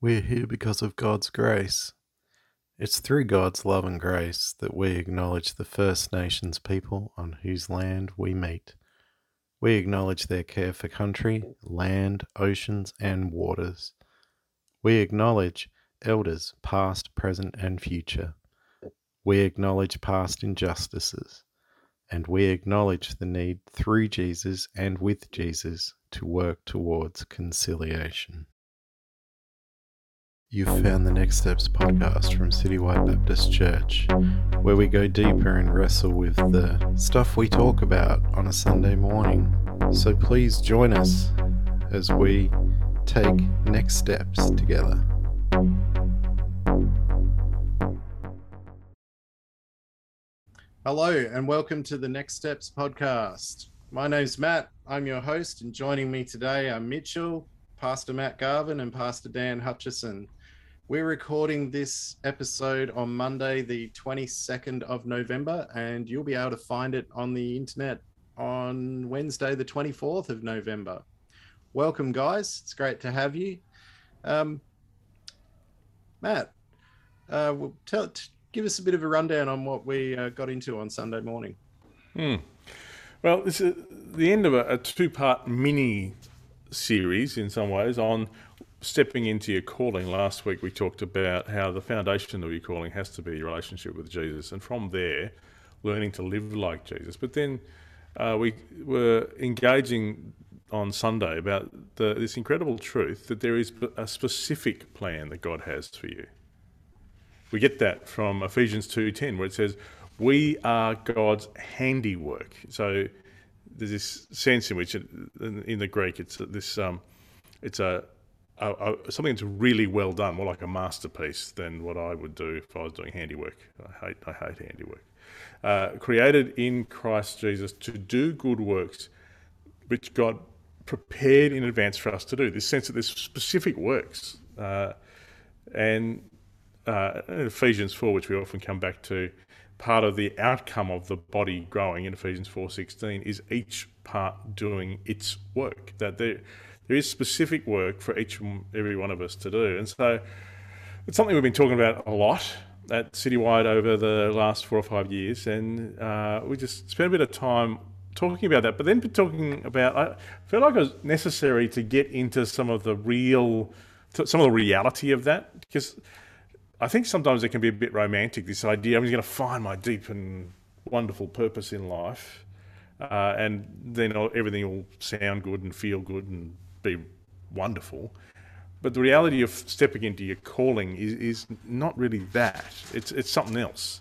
We're here because of God's grace. It's through God's love and grace that we acknowledge the First Nations people on whose land we meet. We acknowledge their care for country, land, oceans, and waters. We acknowledge elders, past, present, and future. We acknowledge past injustices. And we acknowledge the need through Jesus and with Jesus to work towards conciliation. You've found the Next Steps podcast from Citywide Baptist Church, where we go deeper and wrestle with the stuff we talk about on a Sunday morning. So please join us as we take next steps together. Hello, and welcome to the Next Steps podcast. My name's Matt. I'm your host, and joining me today are Mitchell, Pastor Matt Garvin, and Pastor Dan Hutchison. We're recording this episode on Monday, the 22nd of November, and you'll be able to find it on the internet on Wednesday, the 24th of November. Welcome, guys. It's great to have you. Um, Matt, uh, well, tell, give us a bit of a rundown on what we uh, got into on Sunday morning. Hmm. Well, this is the end of a, a two part mini series in some ways on stepping into your calling, last week we talked about how the foundation of your calling has to be your relationship with Jesus, and from there, learning to live like Jesus. But then uh, we were engaging on Sunday about the, this incredible truth that there is a specific plan that God has for you. We get that from Ephesians 2:10, where it says, "We are God's handiwork." So there's this sense in which, it, in the Greek, it's this um, it's a a, a, something that's really well done, more like a masterpiece than what I would do if I was doing handiwork. I hate, I hate handiwork. Uh, created in Christ Jesus to do good works, which God prepared in advance for us to do. This sense that there's specific works, uh, and uh, Ephesians four, which we often come back to, part of the outcome of the body growing in Ephesians four sixteen is each part doing its work. That there there is specific work for each and every one of us to do. And so it's something we've been talking about a lot at Citywide over the last four or five years. And uh, we just spent a bit of time talking about that, but then talking about, I felt like it was necessary to get into some of the real, some of the reality of that, because I think sometimes it can be a bit romantic, this idea, I'm just going to find my deep and wonderful purpose in life. Uh, and then everything will sound good and feel good and be wonderful. But the reality of stepping into your calling is, is not really that. It's, it's something else.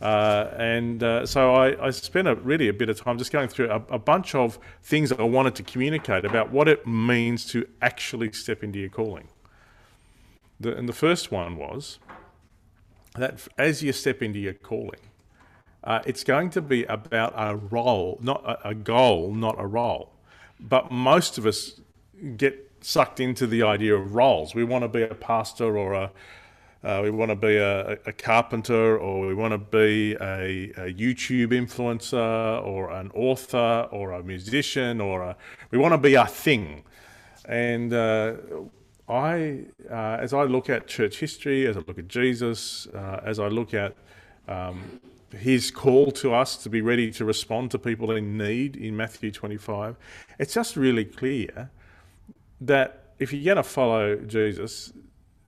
Uh, and uh, so I, I, spent a, really a bit of time just going through a, a, bunch of things that I wanted to communicate about what it means to actually step into your calling. The, and the first one was that as you step into your calling, uh, it's going to be about a role, not a, a goal, not a role. But most of us get sucked into the idea of roles. We want to be a pastor or a uh, we want to be a, a, carpenter or we want to be a, a, YouTube influencer or an author or a musician or a, we want to be a thing. And uh, I, uh, as I look at church history, as I look at Jesus, uh, as I look at um, his call to us to be ready to respond to people in need in Matthew 25, it's just really clear that if you're going to follow Jesus,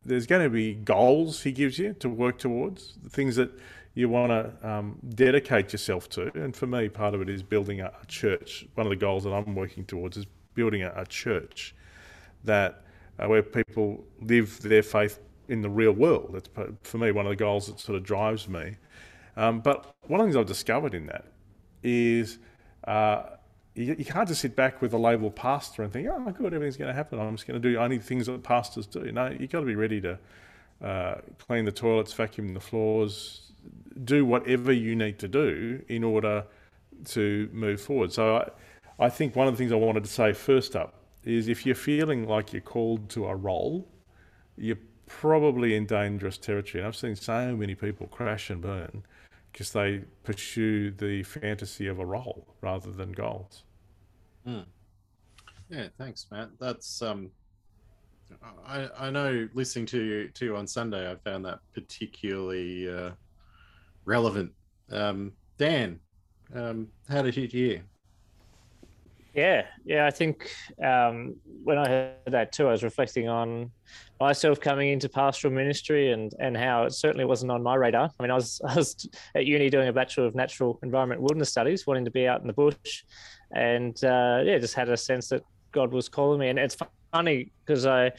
there's going to be goals he gives you to work towards, things that you want to um, dedicate yourself to. And for me, part of it is building a, church. One of the goals that I'm working towards is building a, a church that uh, where people live their faith in the real world. That's for me one of the goals that sort of drives me. Um, but one of the things I've discovered in that is uh, you, you can't just sit back with a label pastor and think, oh, good, everything's going to happen. I'm just going to do only things that pastors do. No, you've got to be ready to uh, clean the toilets, vacuum the floors, do whatever you need to do in order to move forward. So I, I think one of the things I wanted to say first up is if you're feeling like you're called to a role, you're probably in dangerous territory. And I've seen so many people crash and burn because they pursue the fantasy of a role rather than goals. Mm. Yeah, thanks, Matt. That's um, I, I know listening to you to you on Sunday, I found that particularly uh, relevant. Um, Dan, um, how did you hear? Yeah, yeah. I think um, when I heard that too, I was reflecting on myself coming into pastoral ministry and and how it certainly wasn't on my radar. I mean, I was I was at uni doing a bachelor of natural environment wilderness studies, wanting to be out in the bush, and uh, yeah, just had a sense that God was calling me. And it's funny because I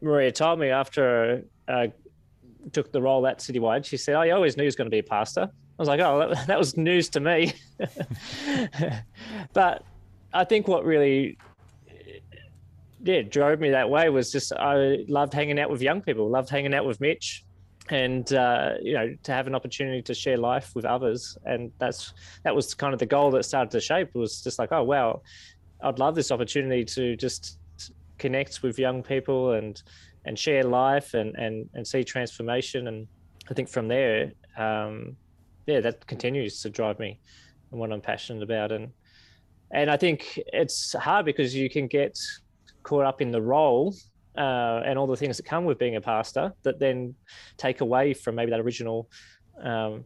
Maria told me after I took the role at Citywide, she said, "Oh, you always knew he was going to be a pastor." I was like, "Oh, that, that was news to me," but I think what really yeah drove me that way was just I loved hanging out with young people, loved hanging out with Mitch, and uh, you know to have an opportunity to share life with others, and that's that was kind of the goal that started to shape. Was just like, oh wow, I'd love this opportunity to just connect with young people and and share life and and and see transformation, and I think from there, um, yeah, that continues to drive me and what I'm passionate about, and and I think it's hard because you can get caught up in the role uh, and all the things that come with being a pastor that then take away from maybe that original um,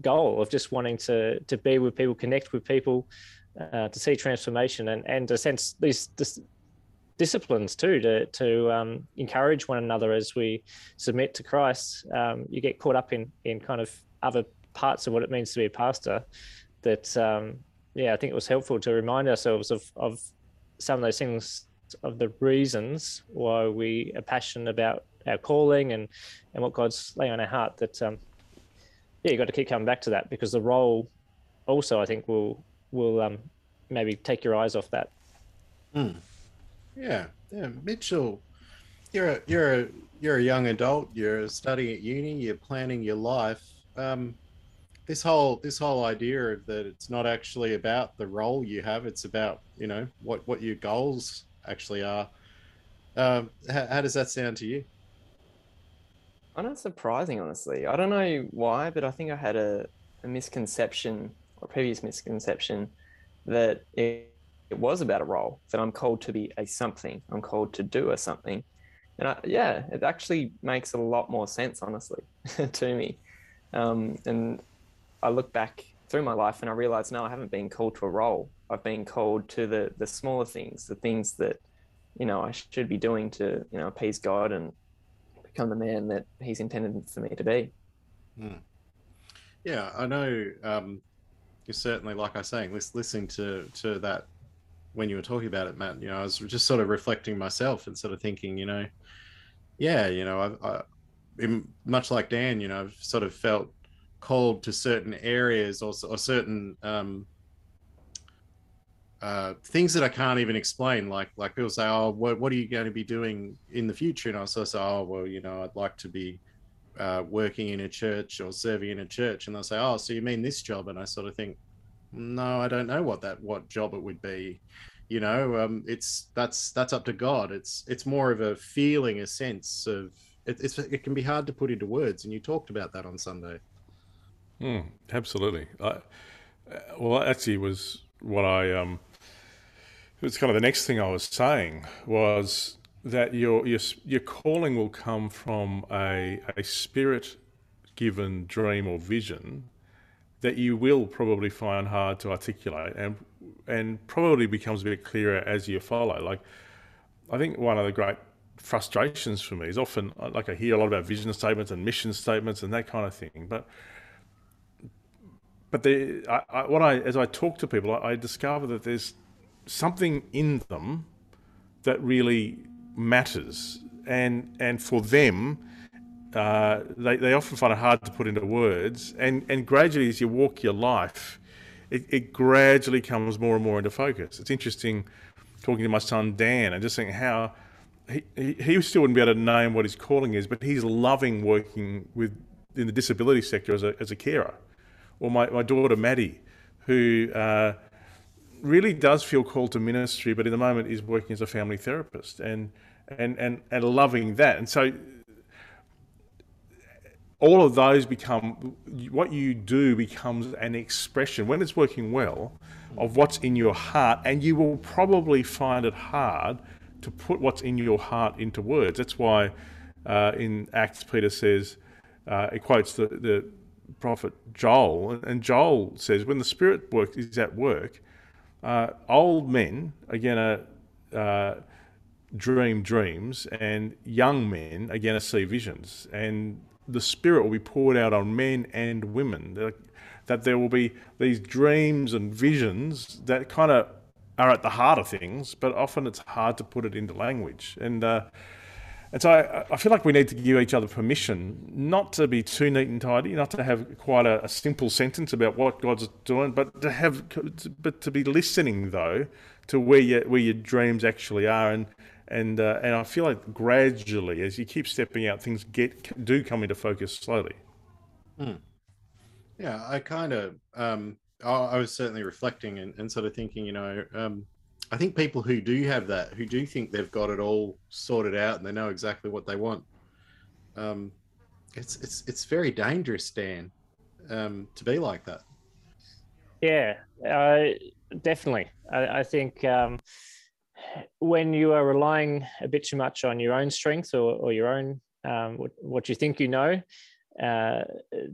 goal of just wanting to to be with people, connect with people, uh, to see transformation, and and a sense these disciplines too to to um, encourage one another as we submit to Christ. Um, you get caught up in in kind of other parts of what it means to be a pastor that um, yeah, I think it was helpful to remind ourselves of of some of those things, of the reasons why we are passionate about our calling and and what God's laying on our heart. That um, yeah, you got to keep coming back to that because the role also I think will will um, maybe take your eyes off that. Mm. Yeah, yeah, Mitchell, you're a you're a you're a young adult. You're studying at uni. You're planning your life. Um, this whole this whole idea of that it's not actually about the role you have it's about you know what what your goals actually are. Um, how, how does that sound to you? I know surprising honestly. I don't know why but i think i had a, a misconception or previous misconception that it, it was about a role that i'm called to be a something. I'm called to do a something. And I, yeah it actually makes a lot more sense honestly to me. Um, and I look back through my life and I realize no, I haven't been called to a role. I've been called to the the smaller things, the things that you know I should be doing to you know appease God and become the man that He's intended for me to be. Hmm. Yeah, I know. Um, you're certainly, like I was saying, listening to to that when you were talking about it, Matt. You know, I was just sort of reflecting myself and sort of thinking, you know, yeah, you know, I, I much like Dan, you know, I've sort of felt called to certain areas or, or certain um, uh, things that I can't even explain. Like like people say, "Oh, what what are you going to be doing in the future?" And I sort of say, "Oh, well, you know, I'd like to be uh, working in a church or serving in a church." And they'll say, "Oh, so you mean this job?" And I sort of think, "No, I don't know what that what job it would be." You know, um, it's that's that's up to God. It's it's more of a feeling, a sense of it, it's it can be hard to put into words. And you talked about that on Sunday. Mm, absolutely. I, well, actually, was what I um, it was kind of the next thing I was saying was that your your your calling will come from a a spirit given dream or vision that you will probably find hard to articulate and and probably becomes a bit clearer as you follow. Like I think one of the great frustrations for me is often like I hear a lot about vision statements and mission statements and that kind of thing, but but the I, I, what I as I talk to people, I, I discover that there's something in them that really matters, and and for them, uh, they they often find it hard to put into words, and and gradually as you walk your life, it, it gradually comes more and more into focus. It's interesting talking to my son Dan and just saying how. He, he, he still wouldn't be able to name what his calling is, but he's loving working with in the disability sector as a, as a carer or my, my daughter Maddie, who uh, really does feel called to ministry, but in the moment is working as a family therapist and and and, and loving that. And so all of those become what you do becomes an expression when it's working well of what's in your heart, and you will probably find it hard to put what's in your heart into words. That's why uh, in Acts Peter says uh, it quotes the, the prophet Joel, and Joel says when the Spirit work is at work, uh, old men are going to uh, dream dreams, and young men are going to see visions, and the Spirit will be poured out on men and women. That there will be these dreams and visions that kind of are at the heart of things, but often it's hard to put it into language. And uh, and so I, I, feel like we need to give each other permission not to be too neat and tidy, not to have quite a, a simple sentence about what God's doing, but to have, but to be listening though to where your where your dreams actually are, and and uh, and I feel like gradually, as you keep stepping out, things get do come into focus slowly. Hmm. Yeah, I kind of um, I was certainly reflecting and, and sort of thinking, you know, um, I think people who do have that, who do think they've got it all sorted out and they know exactly what they want, um, it's it's it's very dangerous, Dan, um, to be like that. Yeah, uh, definitely. I, I think um, when you are relying a bit too much on your own strength or, or your own um, what, what you think you know, uh,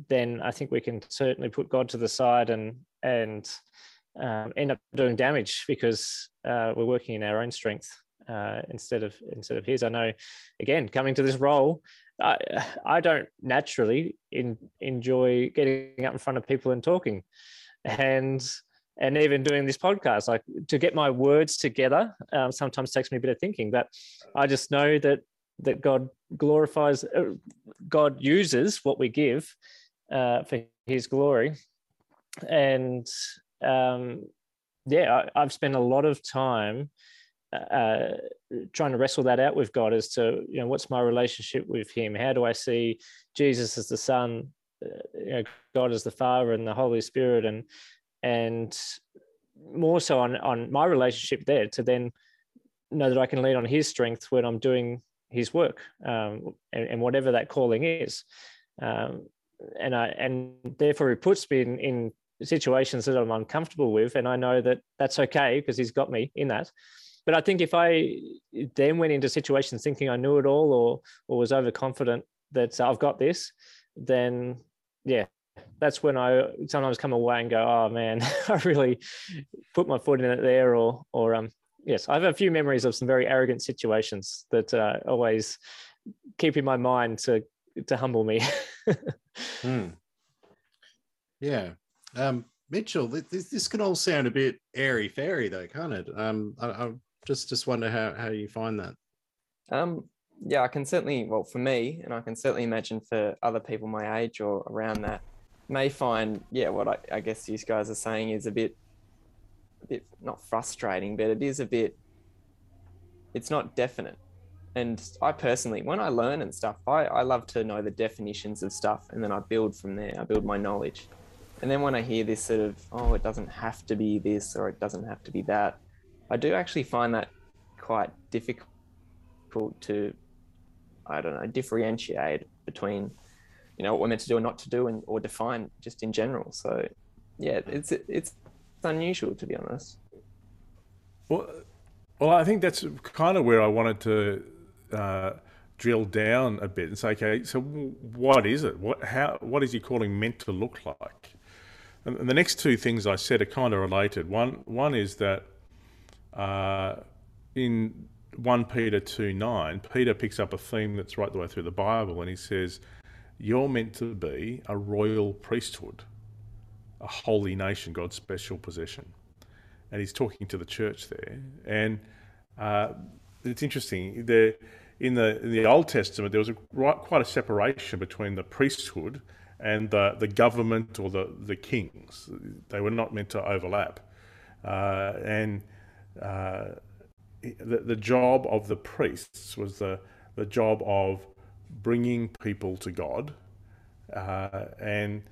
then I think we can certainly put God to the side and and um, end up doing damage because uh, we're working in our own strength uh, instead of instead of his. I know, again, coming to this role, I, I don't naturally in, enjoy getting up in front of people and talking, and and even doing this podcast. Like to get my words together um, sometimes takes me a bit of thinking, but I just know that that God glorifies, uh, God uses what we give uh, for His glory, and um, yeah, I, have spent a lot of time uh, trying to wrestle that out with God as to you know what's my relationship with Him? How do I see Jesus as the Son, uh, you know, God as the Father, and the Holy Spirit, and and more so on on my relationship there to then know that I can lean on His strength when I'm doing His work, um, and, and, whatever that calling is. Um, and I and therefore He puts me in, in situations that I'm uncomfortable with, and I know that that's okay because he's got me in that. But I think if I then went into situations thinking I knew it all or or was overconfident that I've got this, then yeah, that's when I sometimes come away and go, oh man, I really put my foot in it there, or or um yes, I have a few memories of some very arrogant situations that uh, always keep in my mind to to humble me. hmm. Yeah, um, Mitchell, this, this can all sound a bit airy fairy, though, can't it? Um, I, I just just wonder how how you find that. Um, yeah, I can certainly. Well, for me, and I can certainly imagine for other people my age or around that, may find yeah what I, I guess these guys are saying is a bit, a bit not frustrating, but it is a bit. It's not definite, and I personally, when I learn and stuff, I I love to know the definitions of stuff, and then I build from there. I build my knowledge. And then when I hear this sort of, oh, it doesn't have to be this or it doesn't have to be that, I do actually find that quite difficult to, I don't know, differentiate between, you know, what we're meant to do and not to do, and or define just in general. So, yeah, it's it's unusual to be honest. Well, well, I think that's kind of where I wanted to uh, drill down a bit and say, okay, so what is it? What how what is he calling meant to look like? And the next two things I said are kind of related. One, one is that uh, in 1 Peter 2 9, Peter picks up a theme that's right the way through the Bible and he says, You're meant to be a royal priesthood, a holy nation, God's special possession. And he's talking to the church there. And uh, it's interesting. There, in the in the Old Testament, there was a, quite a separation between the priesthood and the, the government or the, the kings. They were not meant to overlap. Uh, and uh, the, the job of the priests was the, the job of bringing people to God uh, and,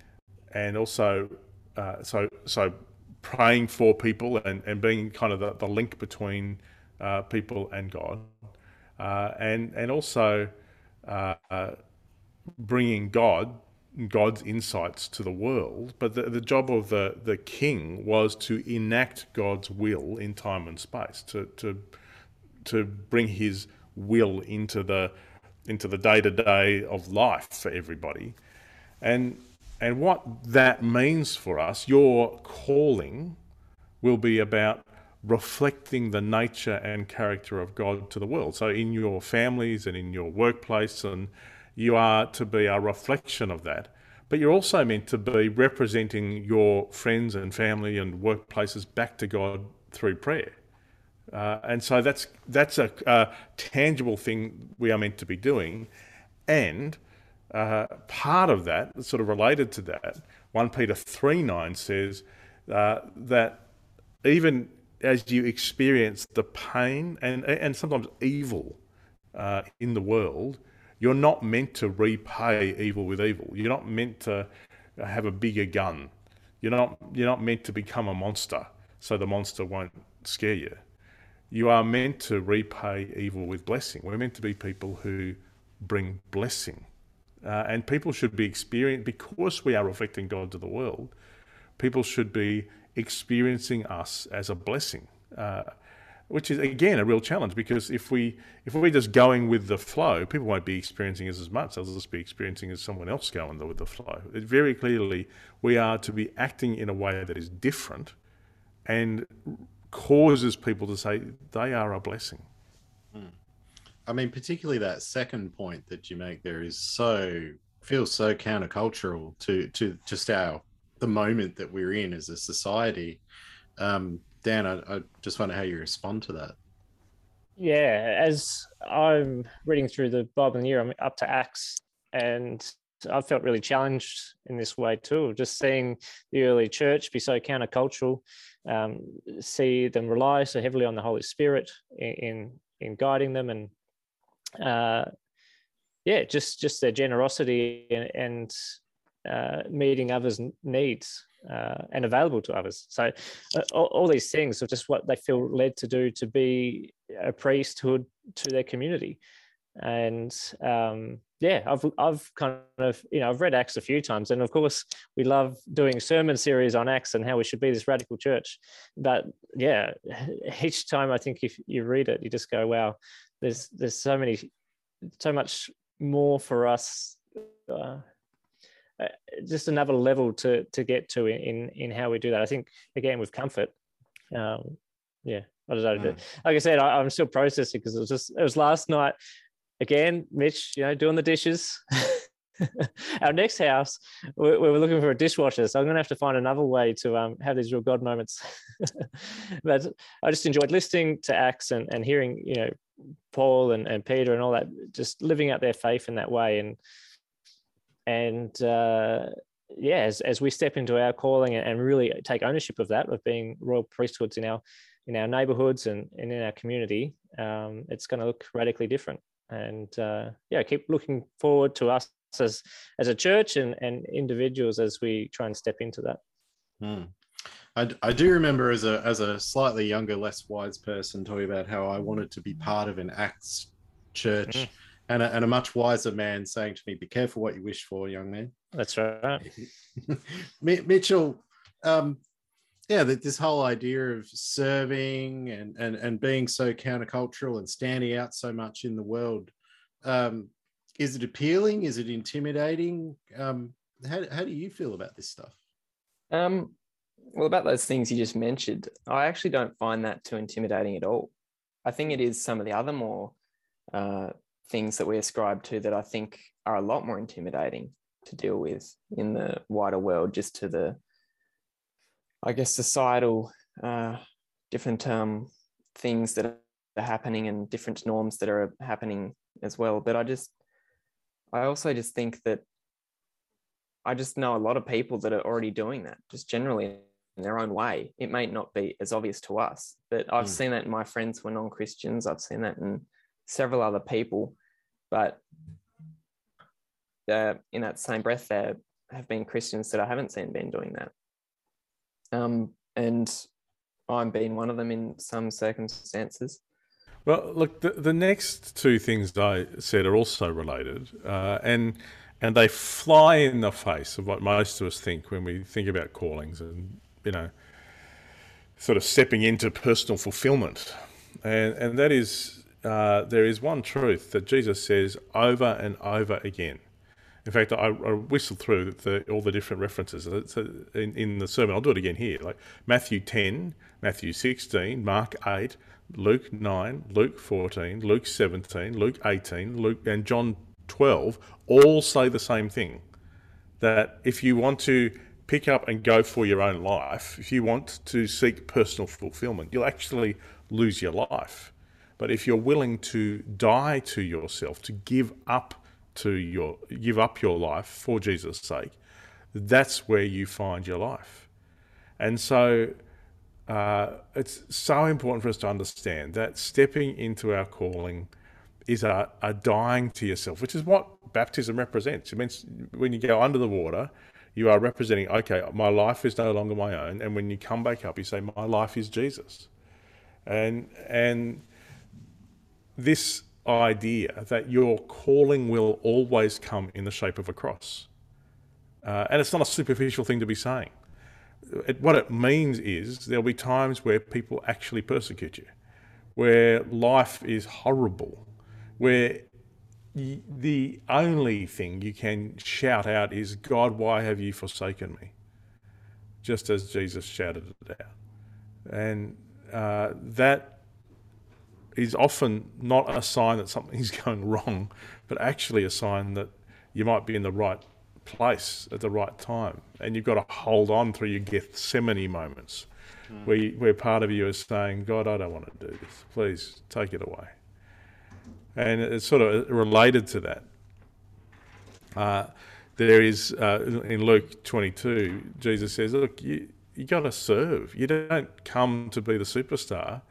and also uh, so, so praying for people and, and being kind of the, the link between uh, people and God. Uh, and, and also bringing God God's insights to the world, but the, the job of the, the king was to enact God's will in time and space, to, to, to bring His will into the into the day to day of life for everybody, and and what that means for us, your calling will be about reflecting the nature and character of God to the world. So in your families and in your workplace, and you are to be a reflection of that. But you're also meant to be representing your friends and family and workplaces back to God through prayer. Uh, and so that's that's a, a, tangible thing we are meant to be doing, and uh, part of that, sort of related to that, one Peter three nine says uh, that even as you experience the pain and and sometimes evil uh, in the world, you're not meant to repay evil with evil. You're not meant to have a bigger gun. You're not you're not meant to become a monster, so the monster won't scare you you are meant to repay evil with blessing. We're meant to be people who bring blessing. Uh, and people should be experiencing, because we are reflecting God to the world, people should be experiencing us as a blessing. Uh, which is again a real challenge because if we if we're just going with the flow, people won't be experiencing as much. They'll just be experiencing as someone else going with the flow. It very clearly, we are to be acting in a way that is different and causes people to say they are a blessing. Hmm. I mean, particularly that second point that you make there is so feels so countercultural to to just our the moment that we're in as a society. Um, Dan, I, I just wonder how you respond to that. Yeah, as I'm reading through the Bible the year, I'm up to Acts, and I felt really challenged in this way too, just seeing the early church be so countercultural um, see them rely so heavily on the Holy Spirit in in, guiding them, and uh, yeah, just just their generosity and, and uh, meeting others' needs uh, and available to others. So uh, all, all, these things are just what they feel led to do to be a priesthood to their community, and um, yeah, I've I've kind of you know I've read Acts a few times, and of course we love doing sermon series on Acts and how we should be this radical church. But yeah, each time I think if you read it, you just go, wow, there's there's so many, so much more for us. Uh, uh just another level to to get to in in how we do that. I think again with comfort, um, yeah, I don't know. Mm. Like I said, I, am still processing because it was just it was last night again, Mitch, you know, doing the dishes. Our next house, we, we, were looking for a dishwasher, so I'm going to have to find another way to um, have these real God moments. but I just enjoyed listening to Acts and, and hearing, you know, Paul and, and Peter and all that, just living out their faith in that way. And and uh, yeah, as, as we step into our calling and, really take ownership of that, of being royal priesthoods in our in our neighborhoods and, and in our community, um, it's going to look radically different and uh, yeah, keep looking forward to us as as a church and and individuals as we try and step into that. Mm. I, I do remember as a as a slightly younger, less wise person talking about how I wanted to be part of an Acts church, mm. And a, and a much wiser man saying to me, "Be careful what you wish for, young man." That's right. Mitchell, um, yeah that this whole idea of serving and and and being so countercultural and standing out so much in the world um is it appealing is it intimidating um how, how do you feel about this stuff um well about those things you just mentioned i actually don't find that too intimidating at all i think it is some of the other more uh, things that we ascribe to that i think are a lot more intimidating to deal with in the wider world just to the I guess, societal uh, different um, things that are happening and different norms that are happening as well. But I just, I also just think that I just know a lot of people that are already doing that, just generally in their own way. It may not be as obvious to us, but I've mm. seen that in my friends who are non Christians. I've seen that in several other people. But uh, in that same breath, there have been Christians that I haven't seen been doing that um, and I'm being one of them in some circumstances. Well, look, the, the next two things I said are also related, uh, and and they fly in the face of what most of us think when we think about callings and you know, sort of stepping into personal fulfillment. and and that is uh, there is one truth that Jesus says over and over again. In fact, I, I whistled through the, all the different references in, in the sermon. I'll do it again here. Like Matthew 10, Matthew 16, Mark 8, Luke 9, Luke 14, Luke 17, Luke 18, Luke and John 12 all say the same thing. That if you want to pick up and go for your own life, if you want to seek personal fulfillment, you'll actually lose your life. But if you're willing to die to yourself, to give up to your give up your life for Jesus' sake, that's where you find your life. And so uh, it's so important for us to understand that stepping into our calling is a, a dying to yourself, which is what baptism represents. It means when you go under the water, you are representing, okay, my life is no longer my own. And when you come back up, you say, my life is Jesus. And, and this idea that your calling will always come in the shape of a cross. Uh, and it's not a superficial thing to be saying. It, what it means is there'll be times where people actually persecute you, where life is horrible, where the only thing you can shout out is, God, why have you forsaken me? Just as Jesus shouted it out. And uh, that is often not a sign that something's going wrong, but actually a sign that you might be in the right place at the right time. And you've got to hold on through your Gethsemane moments mm. where, you, where part of you is saying, God, I don't want to do this. Please take it away. And it's sort of related to that. Uh, there is, uh, in Luke 22, Jesus says, Look, you, you got to serve. You don't come to be the superstar.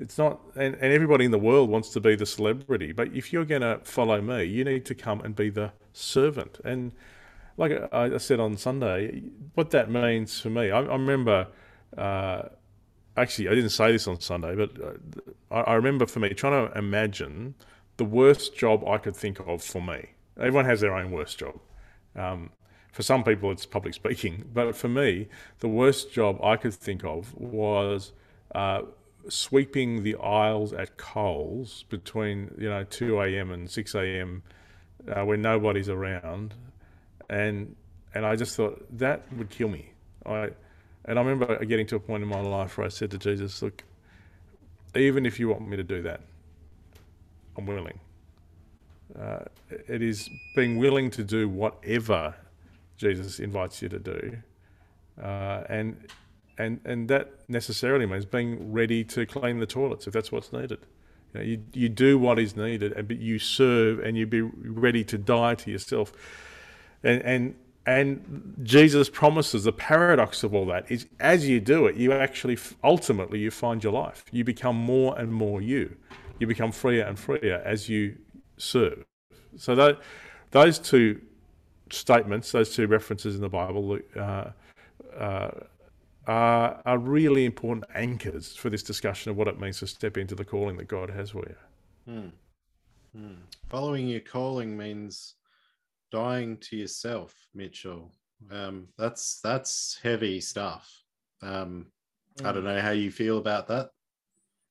It's not, and, and everybody in the world wants to be the celebrity. But if you're going to follow me, you need to come and be the servant. And like I said on Sunday, what that means for me, I, I remember. Uh, actually, I didn't say this on Sunday, but uh, I, I remember for me trying to imagine the worst job I could think of for me. Everyone has their own worst job. Um, for some people, it's public speaking, but for me, the worst job I could think of was uh, sweeping the aisles at Coles between you know 2 a.m. and 6 a.m. Uh, when nobody's around, and and I just thought that would kill me. I and I remember getting to a point in my life where I said to Jesus, "Look, even if you want me to do that, I'm willing. Uh, it is being willing to do whatever Jesus invites you to do, uh, and and and that necessarily means being ready to clean the toilets if that's what's needed. You, know, you, you do what is needed, and but you serve, and you be ready to die to yourself, and and and Jesus promises the paradox of all that is as you do it, you actually ultimately you find your life. You become more and more you you become freer and freer as you serve. So that, those two statements, those two references in the Bible, uh, uh, are, are really important anchors for this discussion of what it means to step into the calling that God has for you. Hmm. Hmm. Following your calling means dying to yourself, Mitchell. Um, that's that's heavy stuff. Um, I don't hmm. know how you feel about that.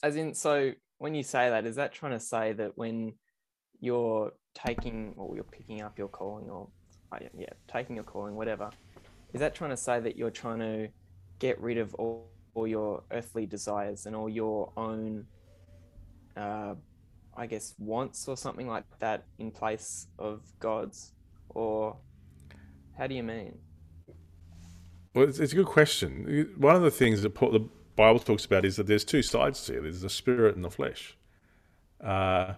As in, so when you say that, is that trying to say that when you're taking or you're picking up your calling or uh, yeah, taking your calling, whatever, is that trying to say that you're trying to get rid of all, all your earthly desires and all your own, uh, I guess, wants or something like that in place of God's? Or how do you mean? Well, it's, it's a good question. One of the things that Paul, the Bible talks about is that there's two sides to it. There's the spirit and the flesh. Uh,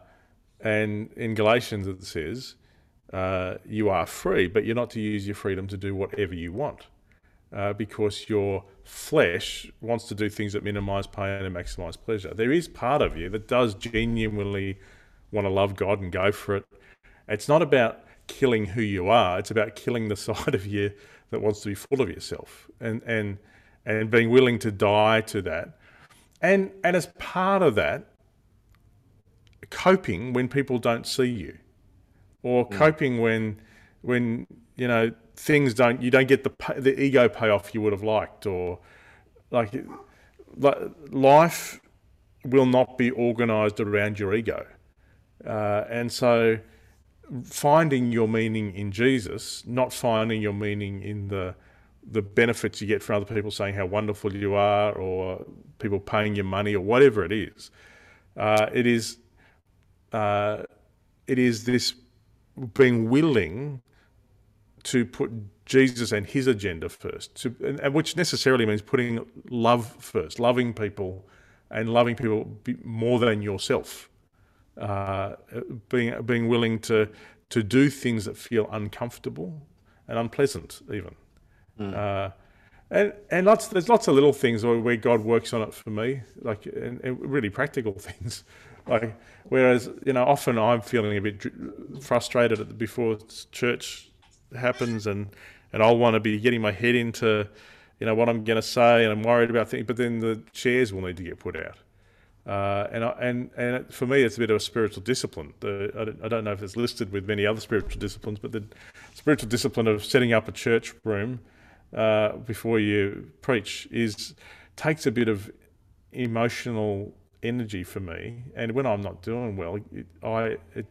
and in Galatians it says, uh, you are free, but you're not to use your freedom to do whatever you want. Uh, because your flesh wants to do things that minimize pain and maximize pleasure. There is part of you that does genuinely want to love God and go for it. It's not about killing who you are, it's about killing the side of you that wants to be full of yourself. And, and and being willing to die to that. And, and as part of that, coping when people don't see you or mm. coping when, when, you know, things don't, you don't get the, the ego payoff you would have liked or like, like life will not be organized around your ego. Uh, and so finding your meaning in Jesus, not finding your meaning in the the benefits you get from other people saying how wonderful you are or people paying you money or whatever it is. Uh, it is uh, it is this being willing to put Jesus and his agenda first, to, and, which necessarily means putting love first, loving people and loving people more than yourself. Uh, being being willing to to do things that feel uncomfortable and unpleasant, even. Mm. Uh, and and lots there's lots of little things where God works on it for me, like and, and really practical things. Like whereas you know often I'm feeling a bit frustrated before church happens, and and I'll want to be getting my head into you know what I'm going to say, and I'm worried about things. But then the chairs will need to get put out. Uh, and and and for me, it's a bit of a spiritual discipline. The, I, don't, I, don't, know if it's listed with many other spiritual disciplines, but the spiritual discipline of setting up a church room uh, before you preach is takes a bit of emotional energy for me. And when I'm not doing well, it, I it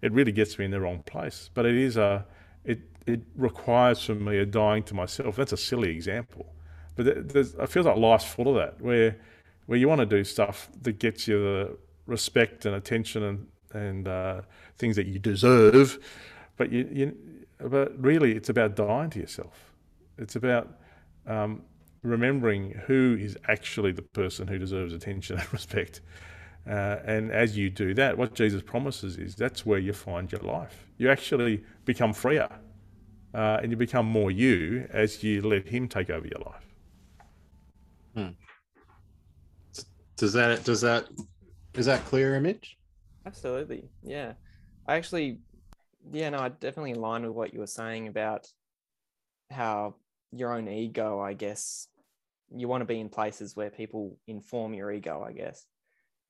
it really gets me in the wrong place. But it is a it it requires from me a dying to myself. That's a silly example, but I feel like life's full of that where where you want to do stuff that gets you the respect and attention and and uh, things that you deserve, but you, you but really it's about dying to yourself. It's about um, remembering who is actually the person who deserves attention and respect. Uh, and as you do that, what Jesus promises is that's where you find your life. You actually become freer uh, and you become more you as you let Him take over your life. Hmm. Does that, does that, is that clear image? Absolutely. Yeah. I actually, yeah, no, I definitely align with what you were saying about how your own ego, I guess, you want to be in places where people inform your ego, I guess.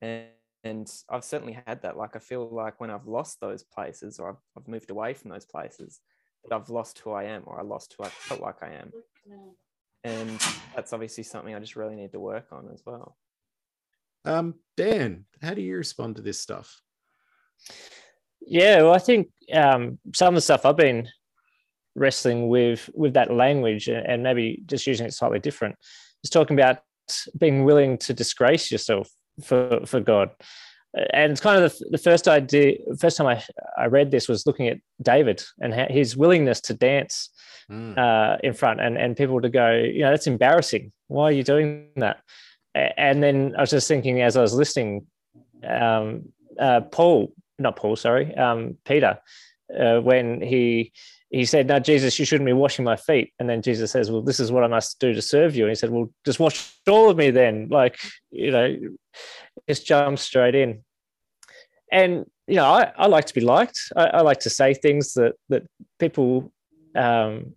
And, and I've certainly had that. Like, I feel like when I've lost those places or I've, I've moved away from those places, that I've lost who I am or I lost who I felt like I am. And that's obviously something I just really need to work on as well. Um, Dan, how do you respond to this stuff? Yeah, well, I think um, some of the stuff I've been wrestling with with that language and maybe just using it slightly different is talking about being willing to disgrace yourself for for God. And it's kind of the, the first idea, first time I, I read this was looking at David and his willingness to dance mm. uh, in front and, and people to go, you know, that's embarrassing. Why are you doing that? And then I was just thinking as I was listening, um, uh, Paul, not Paul, sorry, um, Peter, uh, when he he said, No, Jesus, you shouldn't be washing my feet. And then Jesus says, Well, this is what I must do to serve you. And he said, Well, just wash all of me then. Like, you know, just jump straight in. And, you know, I, I like to be liked. I, I, like to say things that that people um,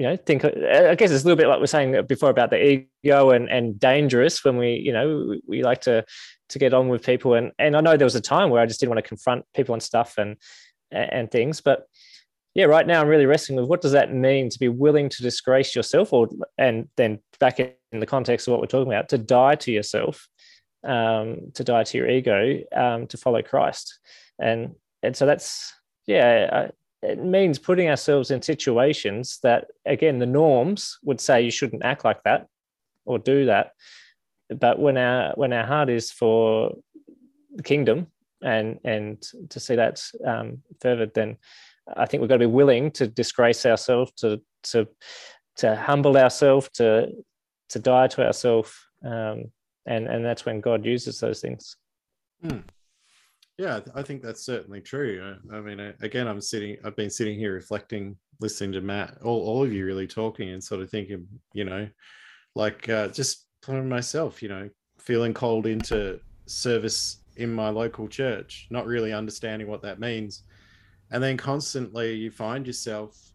you know, think I guess it's a little bit like we're saying before about the ego and, and dangerous when we, you know, we like to to get on with people. And and I know there was a time where I just didn't want to confront people and stuff and and things, but yeah, right now I'm really wrestling with what does that mean to be willing to disgrace yourself, or and then back in the context of what we're talking about, to die to yourself, um, to die to your ego, um, to follow Christ, and and so that's yeah, it means putting ourselves in situations that again the norms would say you shouldn't act like that or do that, but when our when our heart is for the kingdom and and to see that um, furthered, then I think we've got to be willing to disgrace ourselves, to to to humble ourselves, to to die to ourselves, um, and and that's when God uses those things. Hmm. Yeah, I think that's certainly true. I, I mean, again, I'm sitting, I've been sitting here reflecting, listening to Matt, all, all of you really talking and sort of thinking, you know, like uh, just for myself, you know, feeling called into service in my local church, not really understanding what that means and then constantly you find yourself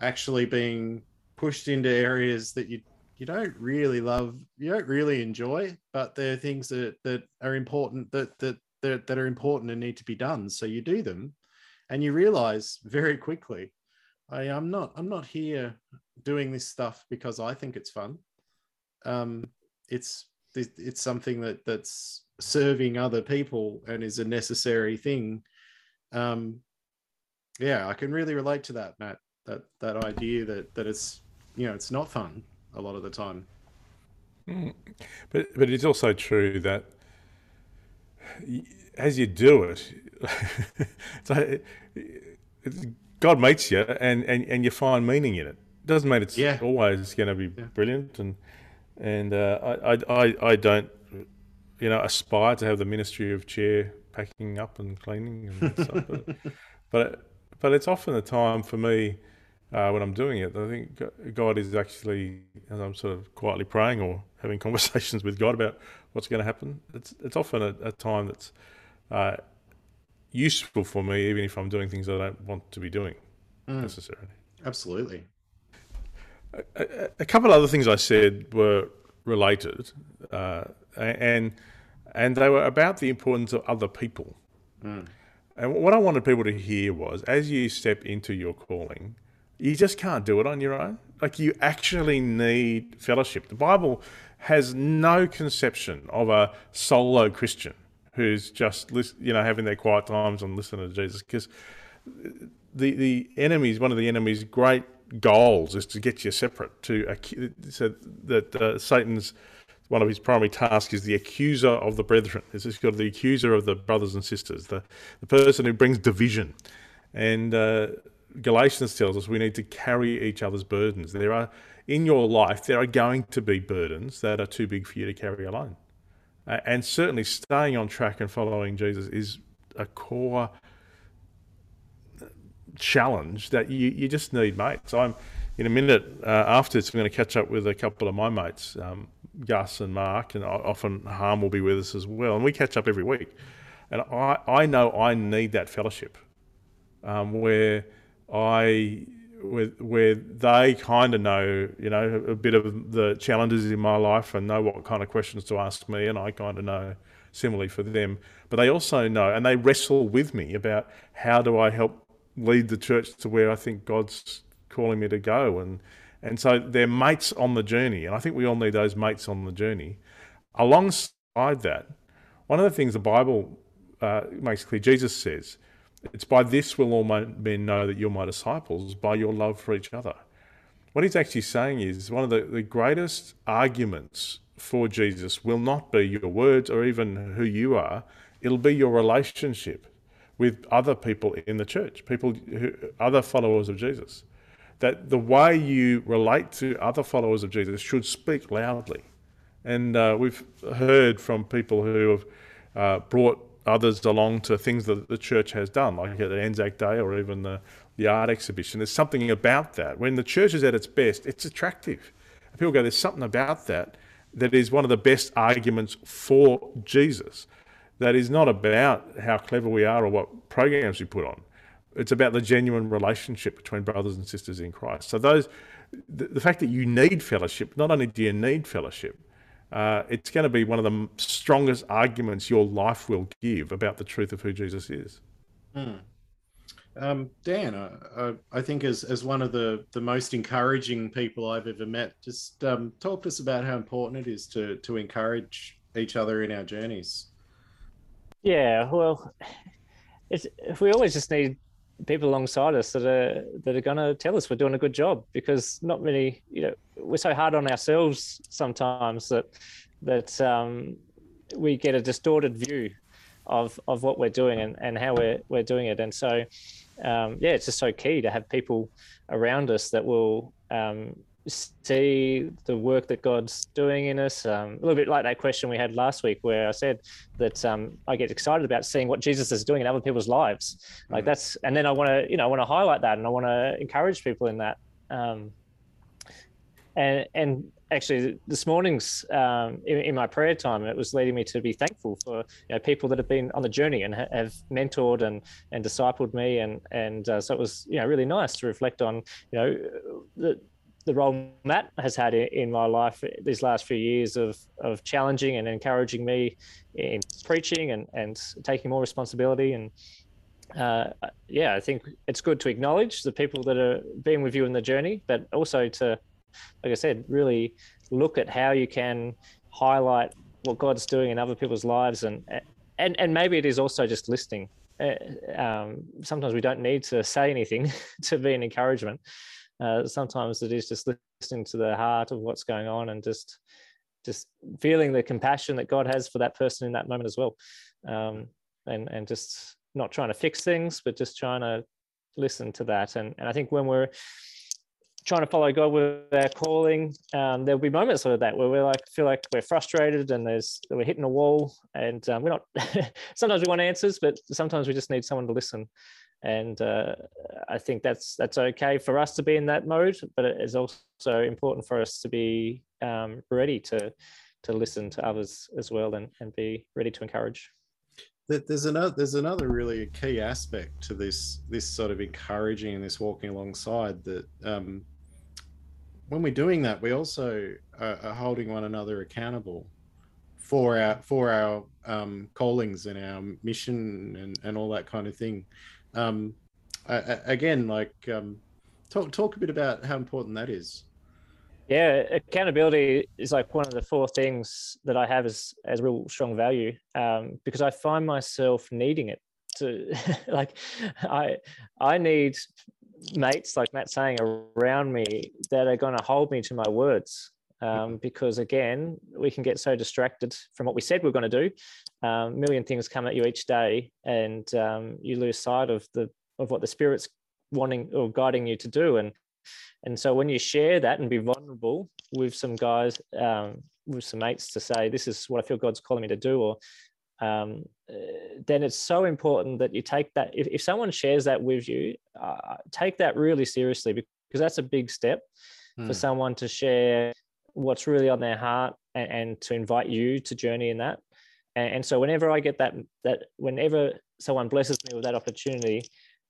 actually being pushed into areas that you you don't really love you don't really enjoy but there are things that that are important that that that, that are important and need to be done so you do them and you realize very quickly I, i'm not i'm not here doing this stuff because i think it's fun um it's it's something that that's serving other people and is a necessary thing. Um, yeah, I can really relate to that, Matt. That that idea that that it's you know it's not fun a lot of the time. Mm. But but it's also true that as you do it, so God meets you and, and, and you find meaning in it. Doesn't mean it's yeah. always going to be yeah. brilliant, and and uh, I, I I don't you know aspire to have the ministry of chair packing up and cleaning and stuff, but, but but it's often a time for me uh, when I'm doing it. I think God is actually, as I'm sort of quietly praying or having conversations with God about what's going to happen. It's it's often a, a time that's uh, useful for me, even if I'm doing things I don't want to be doing mm. necessarily. Absolutely. A, a, a, couple of other things I said were related, uh, and and they were about the importance of other people. Mm. And what I wanted people to hear was, as you step into your calling, you just can't do it on your own. Like you actually need fellowship. The Bible has no conception of a solo Christian who's just you know having their quiet times and listening to Jesus because the the enemy's one of the enemy's great goals is to get you separate to so that uh, Satan's one of his primary tasks is the accuser of the brethren. This is called the accuser of the brothers and sisters, the, the person who brings division. And uh, Galatians tells us we need to carry each other's burdens. There are in your life there are going to be burdens that are too big for you to carry alone, uh, and certainly staying on track and following Jesus is a core challenge that you, you just need mates. I'm in a minute uh, after this, I'm going to catch up with a couple of my mates, um, Gus and Mark, and often Harm will be with us as well, and we catch up every week. And I, I know I need that fellowship um, where I where, where they kind of know, you know, a bit of the challenges in my life and know what kind of questions to ask me, and I kind of know similarly for them. But they also know, and they wrestle with me about how do I help lead the church to where I think God's calling me to go, and and so they're mates on the journey, and I think we all need those mates on the journey. Alongside that, one of the things the Bible uh, makes clear, Jesus says it's by this will all men know that you're my disciples, by your love for each other. What he's actually saying is one of the, the greatest arguments for Jesus will not be your words or even who you are, it'll be your relationship with other people in the church, people who, other followers of Jesus. That the way you relate to other followers of Jesus should speak loudly. And uh, we've heard from people who have uh, brought others along to things that the church has done, like at Anzac Day or even the, the art exhibition. There's something about that. When the church is at its best, it's attractive. People go, there's something about that that is one of the best arguments for Jesus. That is not about how clever we are or what programs we put on. It's about the genuine relationship between brothers and sisters in Christ. So those, the, the fact that you need fellowship, not only do you need fellowship, uh, it's going to be one of the strongest arguments your life will give about the truth of who Jesus is. Hmm. Um, Dan, I, I, think as, as one of the, the most encouraging people I've ever met, just um, talk to us about how important it is to, to encourage each other in our journeys. Yeah, well, it's, we always just need people alongside us that are that are going to tell us we're doing a good job because not many you know we're so hard on ourselves sometimes that that um, we get a distorted view of of what we're doing and, and how we're we're doing it. And so um, yeah it's just so key to have people around us that will um, see the work that God's doing in us. Um, a little bit like that question we had last week, where I said that um, I get excited about seeing what Jesus is doing in other people's lives. Like mm. that's, and then I want to, you know, I want to highlight that, and I want to encourage people in that. Um, and and actually, this morning's um, in, in, my prayer time, it was leading me to be thankful for you know, people that have been on the journey and ha- have mentored and and discipled me, and and uh, so it was you know really nice to reflect on you know the the role Matt has had in my life these last few years of of challenging and encouraging me in preaching and and taking more responsibility and uh, yeah, I think it's good to acknowledge the people that are being with you in the journey, but also to, like I said, really look at how you can highlight what God's doing in other people's lives, and and and maybe it is also just listening. Uh, um, sometimes we don't need to say anything to be an encouragement. Uh, sometimes it is just listening to the heart of what's going on and just just feeling the compassion that God has for that person in that moment as well, um, and and just not trying to fix things, but just trying to listen to that. And and I think when we're trying to follow God with our calling, um, there'll be moments like that where we're like feel like we're frustrated and there's we're hitting a wall, and um, we're not. sometimes we want answers, but sometimes we just need someone to listen. And uh, I think that's that's okay for us to be in that mode, but it is also important for us to be um, ready to to listen to others as well and, and be ready to encourage. There's another there's another really key aspect to this this sort of encouraging and this walking alongside that um, when we're doing that we also are, holding one another accountable for our for our um, callings and our mission and, and all that kind of thing um, I, I, again like um, talk talk a bit about how important that is. Yeah, accountability is like one of the four things that I have as as real strong value um, because I find myself needing it to like I I need mates like Matt saying around me that are going to hold me to my words um, because again we can get so distracted from what we said we are going to do um, a million things come at you each day and um, you lose sight of the of what the spirit's wanting or guiding you to do and and so when you share that and be vulnerable with some guys, um, with some mates to say, this is what I feel God's calling me to do, or um, uh, then it's so important that you take that. If, if someone shares that with you, uh, take that really seriously because that's a big step mm. for hmm. someone to share what's really on their heart and, and to invite you to journey in that. And, and, so whenever I get that, that whenever someone blesses me with that opportunity,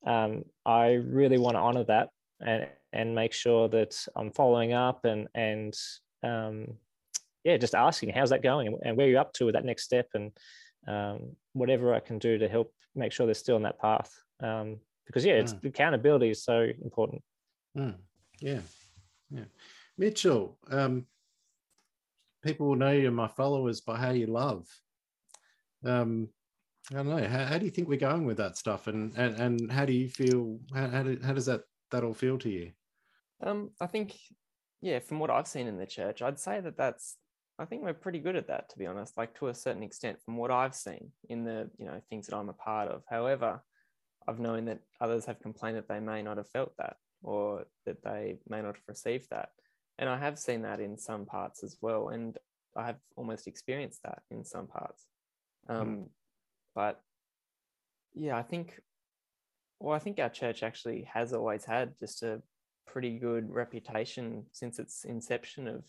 um, I really want to honor that and and make sure that I'm following up and and um, yeah, just asking how's that going and where you're up to with that next step and um, whatever I can do to help make sure they're still on that path. Um, because yeah, it's mm. accountability is so important. Mm. Yeah, yeah. Mitchell, um, people will know you and my followers by how you love. Um, I don't know. How, how, do you think we're going with that stuff, and and, and how do you feel? How, how, do, how does that that all feel to you? Um, I think, yeah, from what I've seen in the church, I'd say that that's, I think we're pretty good at that, to be honest, like to a certain extent from what I've seen in the, you know, things that I'm a part of. However, I've known that others have complained that they may not have felt that or that they may not have received that. And I have seen that in some parts as well. And I have almost experienced that in some parts. Um, mm. But yeah, I think, well, I think our church actually has always had just a pretty good reputation since its inception of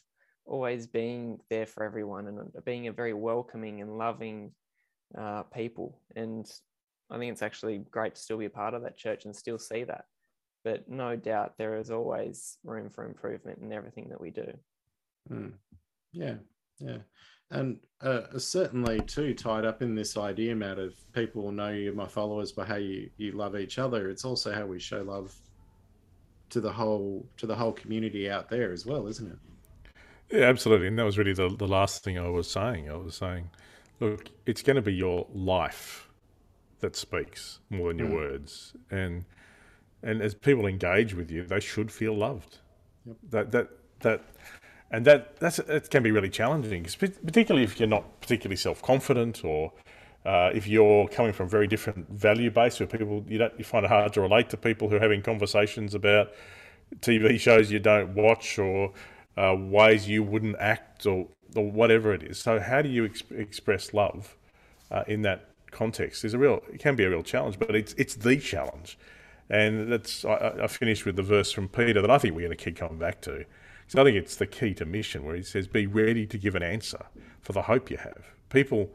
always being there for everyone and being a very welcoming and loving uh, people. And I think it's actually great to still be a part of that church and still see that. But no doubt there is always room for improvement in everything that we do. Mm. Yeah, yeah. And uh, certainly, too, tied up in this idea, Matt, of people know you, my followers, by how you, you love each other. It's also how we show love to the whole to the whole community out there as well, isn't it? Yeah, absolutely. And that was really the, the last thing I was saying. I was saying, look, it's going to be your life that speaks more than your mm. words. And and as people engage with you, they should feel loved. Yep. That that that and that that's it can be really challenging, particularly if you're not particularly self confident or uh, if you're coming from very different value base where people you don't you find it hard to relate to people who are having conversations about TV shows you don't watch or uh, ways you wouldn't act or or whatever it is. So how do you exp- express love uh, in that context? Is a real it can be a real challenge, but it's it's the challenge, and that's I, I finished with the verse from Peter that I think we're going to keep coming back to. So I think it's the key to mission where he says, "Be ready to give an answer for the hope you have." People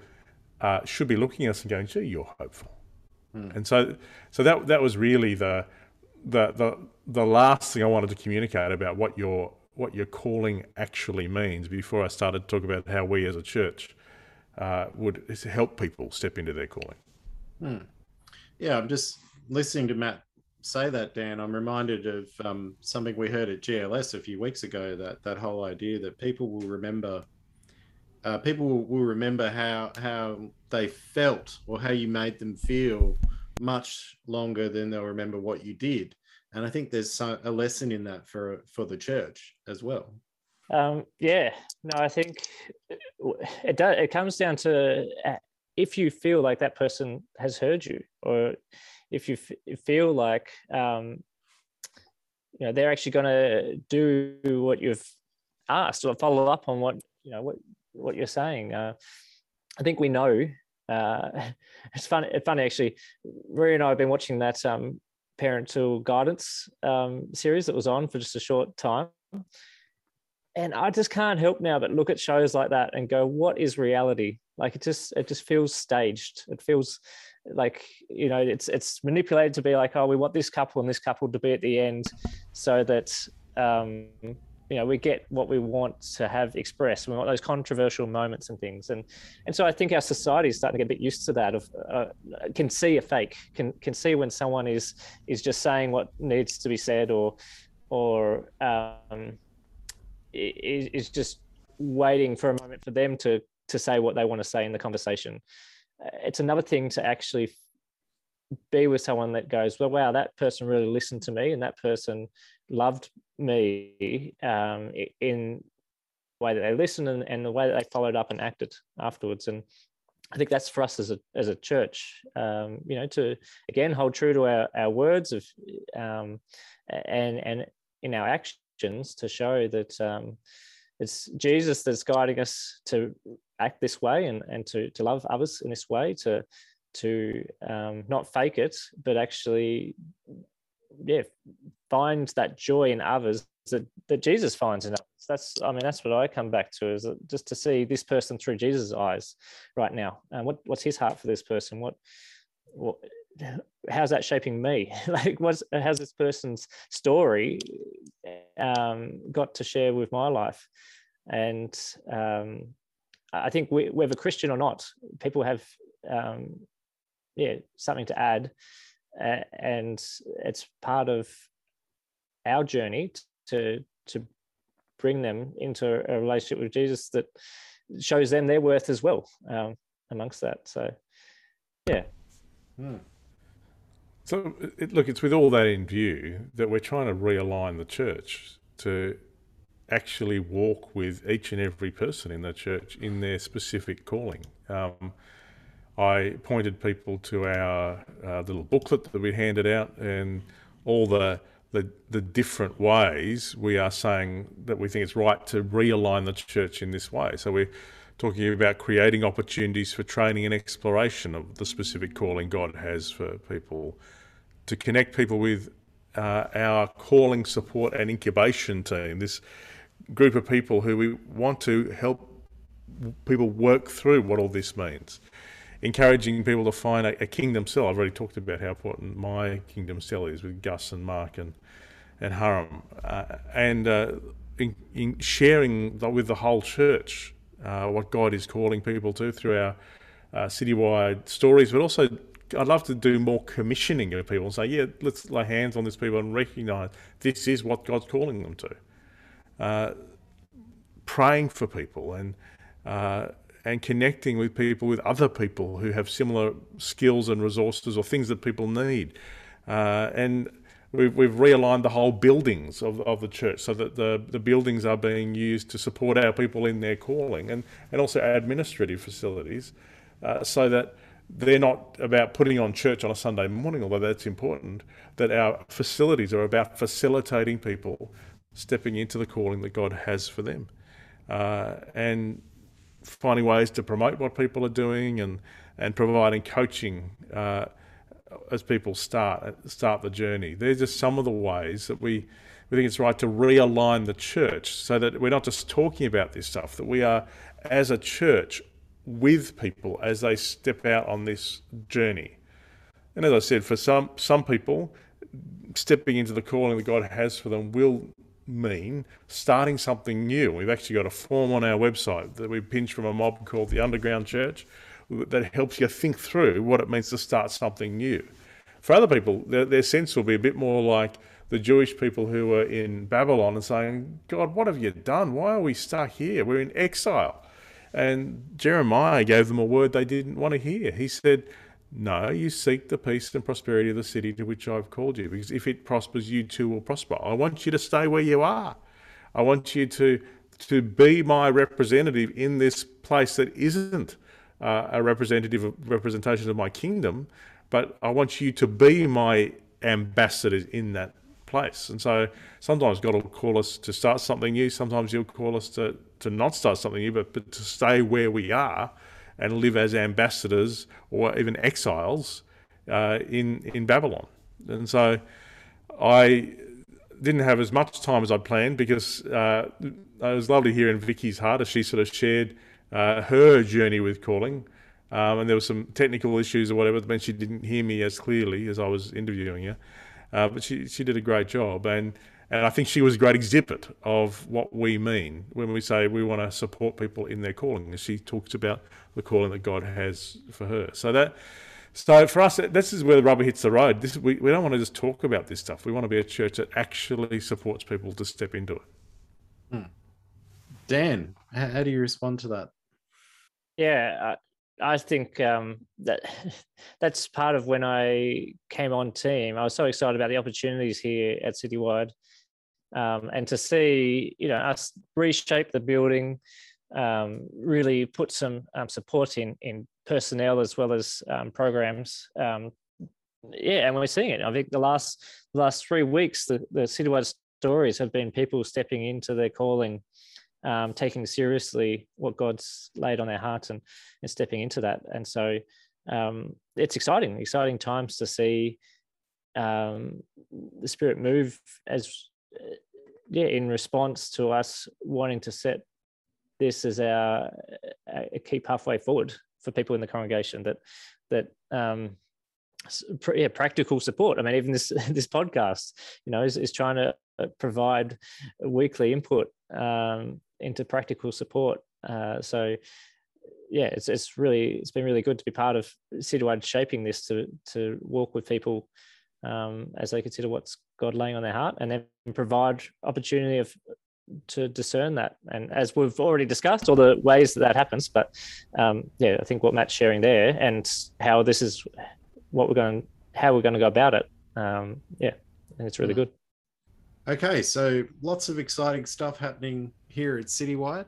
uh, should be looking at us and going, "Gee, you're hopeful." Mm. And so, so that that was really the, the the the last thing I wanted to communicate about what your what your calling actually means before I started to talk about how we as a church uh, would help people step into their calling. Hmm. Yeah, I'm just listening to Matt say that, Dan. I'm reminded of um, something we heard at GLS a few weeks ago. That that whole idea that people will remember uh, people will, will remember how how they felt or how you made them feel much longer than they'll remember what you did. And I think there's a lesson in that for for the church as well. Um, yeah, no, I think it does. It comes down to uh, if you feel like that person has heard you, or if you f- feel like um, you know they're actually going to do what you've asked or follow up on what you know what what you're saying. Uh, I think we know. Uh, it's funny. Actually. Maria and I have been watching that um, parental guidance um, series that was on for just a short time, and I just can't help now but look at shows like that and go, "What is reality?" Like it just it just feels staged. It feels like you know it's it's manipulated to be like, "Oh, we want this couple and this couple to be at the end," so that um, you know we get what we want to have expressed we want those controversial moments and things and and so i think our society is starting to get a bit used to that of uh, can see a fake can can see when someone is is just saying what needs to be said or or um is, is just waiting for a moment for them to to say what they want to say in the conversation it's another thing to actually be with someone that goes well wow that person really listened to me and that person loved me um, in the way that they listened and, and, the way that they followed up and acted afterwards. And I think that's for us as a as a church, um, you know, to again hold true to our, our words of um, and and in our actions to show that um, it's Jesus that's guiding us to act this way and and to to love others in this way to to um, not fake it, but actually yeah find that joy in others that, that jesus finds in others. That's i mean that's what i come back to is just to see this person through jesus eyes right now. And what, what's his heart for this person? What what how's that shaping me like what's how's this person's story um, got to share with my life and um, i think we, whether christian or not people have um, yeah something to add and it's part of our journey to to bring them into a relationship with Jesus that shows them their worth as well um, amongst that. So, yeah. Hmm. So, it, look, it's with all that in view that we're trying to realign the church to actually walk with each and every person in the church in their specific calling. Um, I pointed people to our uh, little booklet that we handed out and all the, the, the different ways we are saying that we think it's right to realign the church in this way. So we're talking about creating opportunities for training and exploration of the specific calling God has for people, to connect people with uh, our calling support and incubation team, this group of people who we want to help people work through what all this means encouraging people to find a, a, kingdom cell. I've already talked about how important my kingdom cell is with Gus and Mark and and Haram, uh, and uh, in, in, sharing with the whole church uh, what God is calling people to through our uh, citywide stories, but also. I'd love to do more commissioning of people and say, yeah, let's lay hands on these people and recognise this is what God's calling them to. Uh, praying for people and uh, and connecting with people, with other people who have similar skills and resources or things that people need. Uh, and we've, we've realigned the whole buildings of, of the church so that the, the buildings are being used to support our people in their calling and, and also administrative facilities uh, so that they're not about putting on church on a Sunday morning, although that's important, that our facilities are about facilitating people stepping into the calling that God has for them. Uh, and finding ways to promote what people are doing and and providing coaching uh, as people start start the journey. They're just some of the ways that we we think it's right to realign the church so that we're not just talking about this stuff. That we are as a church with people as they step out on this journey. And as I said, for some some people, stepping into the calling that God has for them will mean starting something new. We've actually got a form on our website that we pinched from a mob called the Underground Church that helps you think through what it means to start something new. For other people, their, their sense will be a bit more like the Jewish people who were in Babylon and saying, God, what have you done? Why are we stuck here? We're in exile. And Jeremiah gave them a word they didn't want to hear. He said, No, you seek the peace and prosperity of the city to which I've called you, because if it prospers, you too will prosper. I want you to stay where you are. I want you to to be my representative in this place that isn't uh, a representative of, representation of my kingdom, but I want you to be my ambassadors in that place. And so sometimes God will call us to start something new. Sometimes He'll call us to, to not start something new, but, but to stay where we are and live as ambassadors or even exiles uh, in in Babylon. And so I didn't have as much time as I'd planned because uh, it was lovely hearing Vicky's heart as she sort of shared uh, her journey with calling. Um, and there were some technical issues or whatever that meant she didn't hear me as clearly as I was interviewing her. Uh, but she, she did a great job. And, and I think she was a great exhibit of what we mean when we say we want to support people in their calling. She talks about the calling that God has for her. So that so for us, this is where the rubber hits the road. This, we, we don't want to just talk about this stuff. We want to be a church that actually supports people to step into it. Hmm. Dan, how, how, do you respond to that? Yeah, I, I think um, that that's part of when I came on team. I was so excited about the opportunities here at Citywide, um, and to see you know us reshape the building, um, really put some um, support in in personnel as well as um, programs. Um, yeah, and we're seeing it. I think the last the last three weeks, the, the citywide stories have been people stepping into their calling, um, taking seriously what God's laid on their hearts and and stepping into that. And so it's exciting, exciting times to see um, the Spirit move as yeah in response to us wanting to set this as our a key pathway forward for people in the congregation that that um, yeah, practical support. I mean, even this this podcast, you know, is, is trying to uh, provide weekly input um, into practical support. Uh, so, yeah, it's it's really it's been really good to be part of Citywide shaping this to to walk with people um, as they consider what's God laying on their heart, and then provide opportunity of to discern that. And as we've already discussed, all the ways that that happens, but um, yeah, I think what Matt's sharing there and how this is what we're going, how we're going to go about it. Um, yeah, and it's really good. Okay, so lots of exciting stuff happening here at Citywide.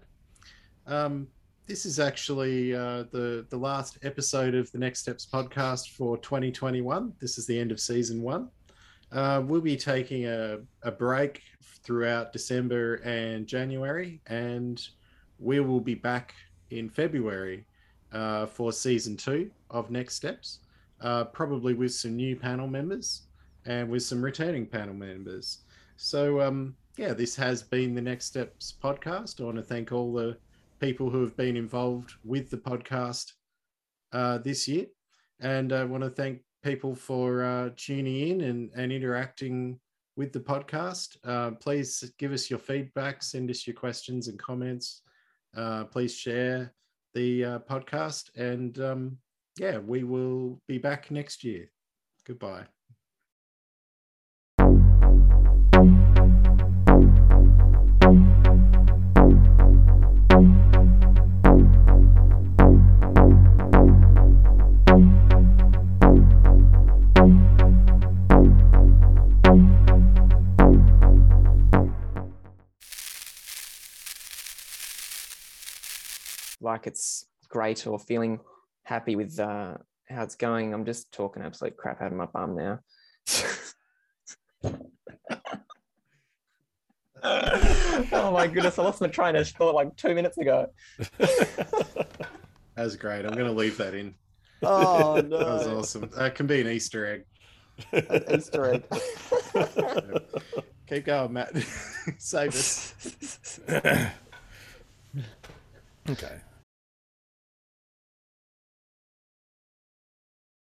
Um, this is actually uh, the the last episode of the Next Steps podcast for 2021. This is the end of season one. Uh, we'll be taking a, a break throughout December and January, and we will be back in February uh, for season two of Next Steps, uh, probably with some new panel members and with some returning panel members. So, um, yeah, this has been the Next Steps podcast. I want to thank all the people who have been involved with the podcast uh, this year. And I want to thank people for uh, tuning in and, and interacting with the podcast. Uh, please give us your feedback, send us your questions and comments. Uh, please share the uh, podcast. And um, yeah, we will be back next year. Goodbye. Like it's great or feeling happy with uh, how it's going. I'm just talking absolute crap out of my bum now. oh my goodness, I lost my train of thought like two minutes ago. That's great. I'm going to leave that in. Oh, no. That was awesome. That can be an Easter egg. An Easter egg. Keep going, Matt. Save us.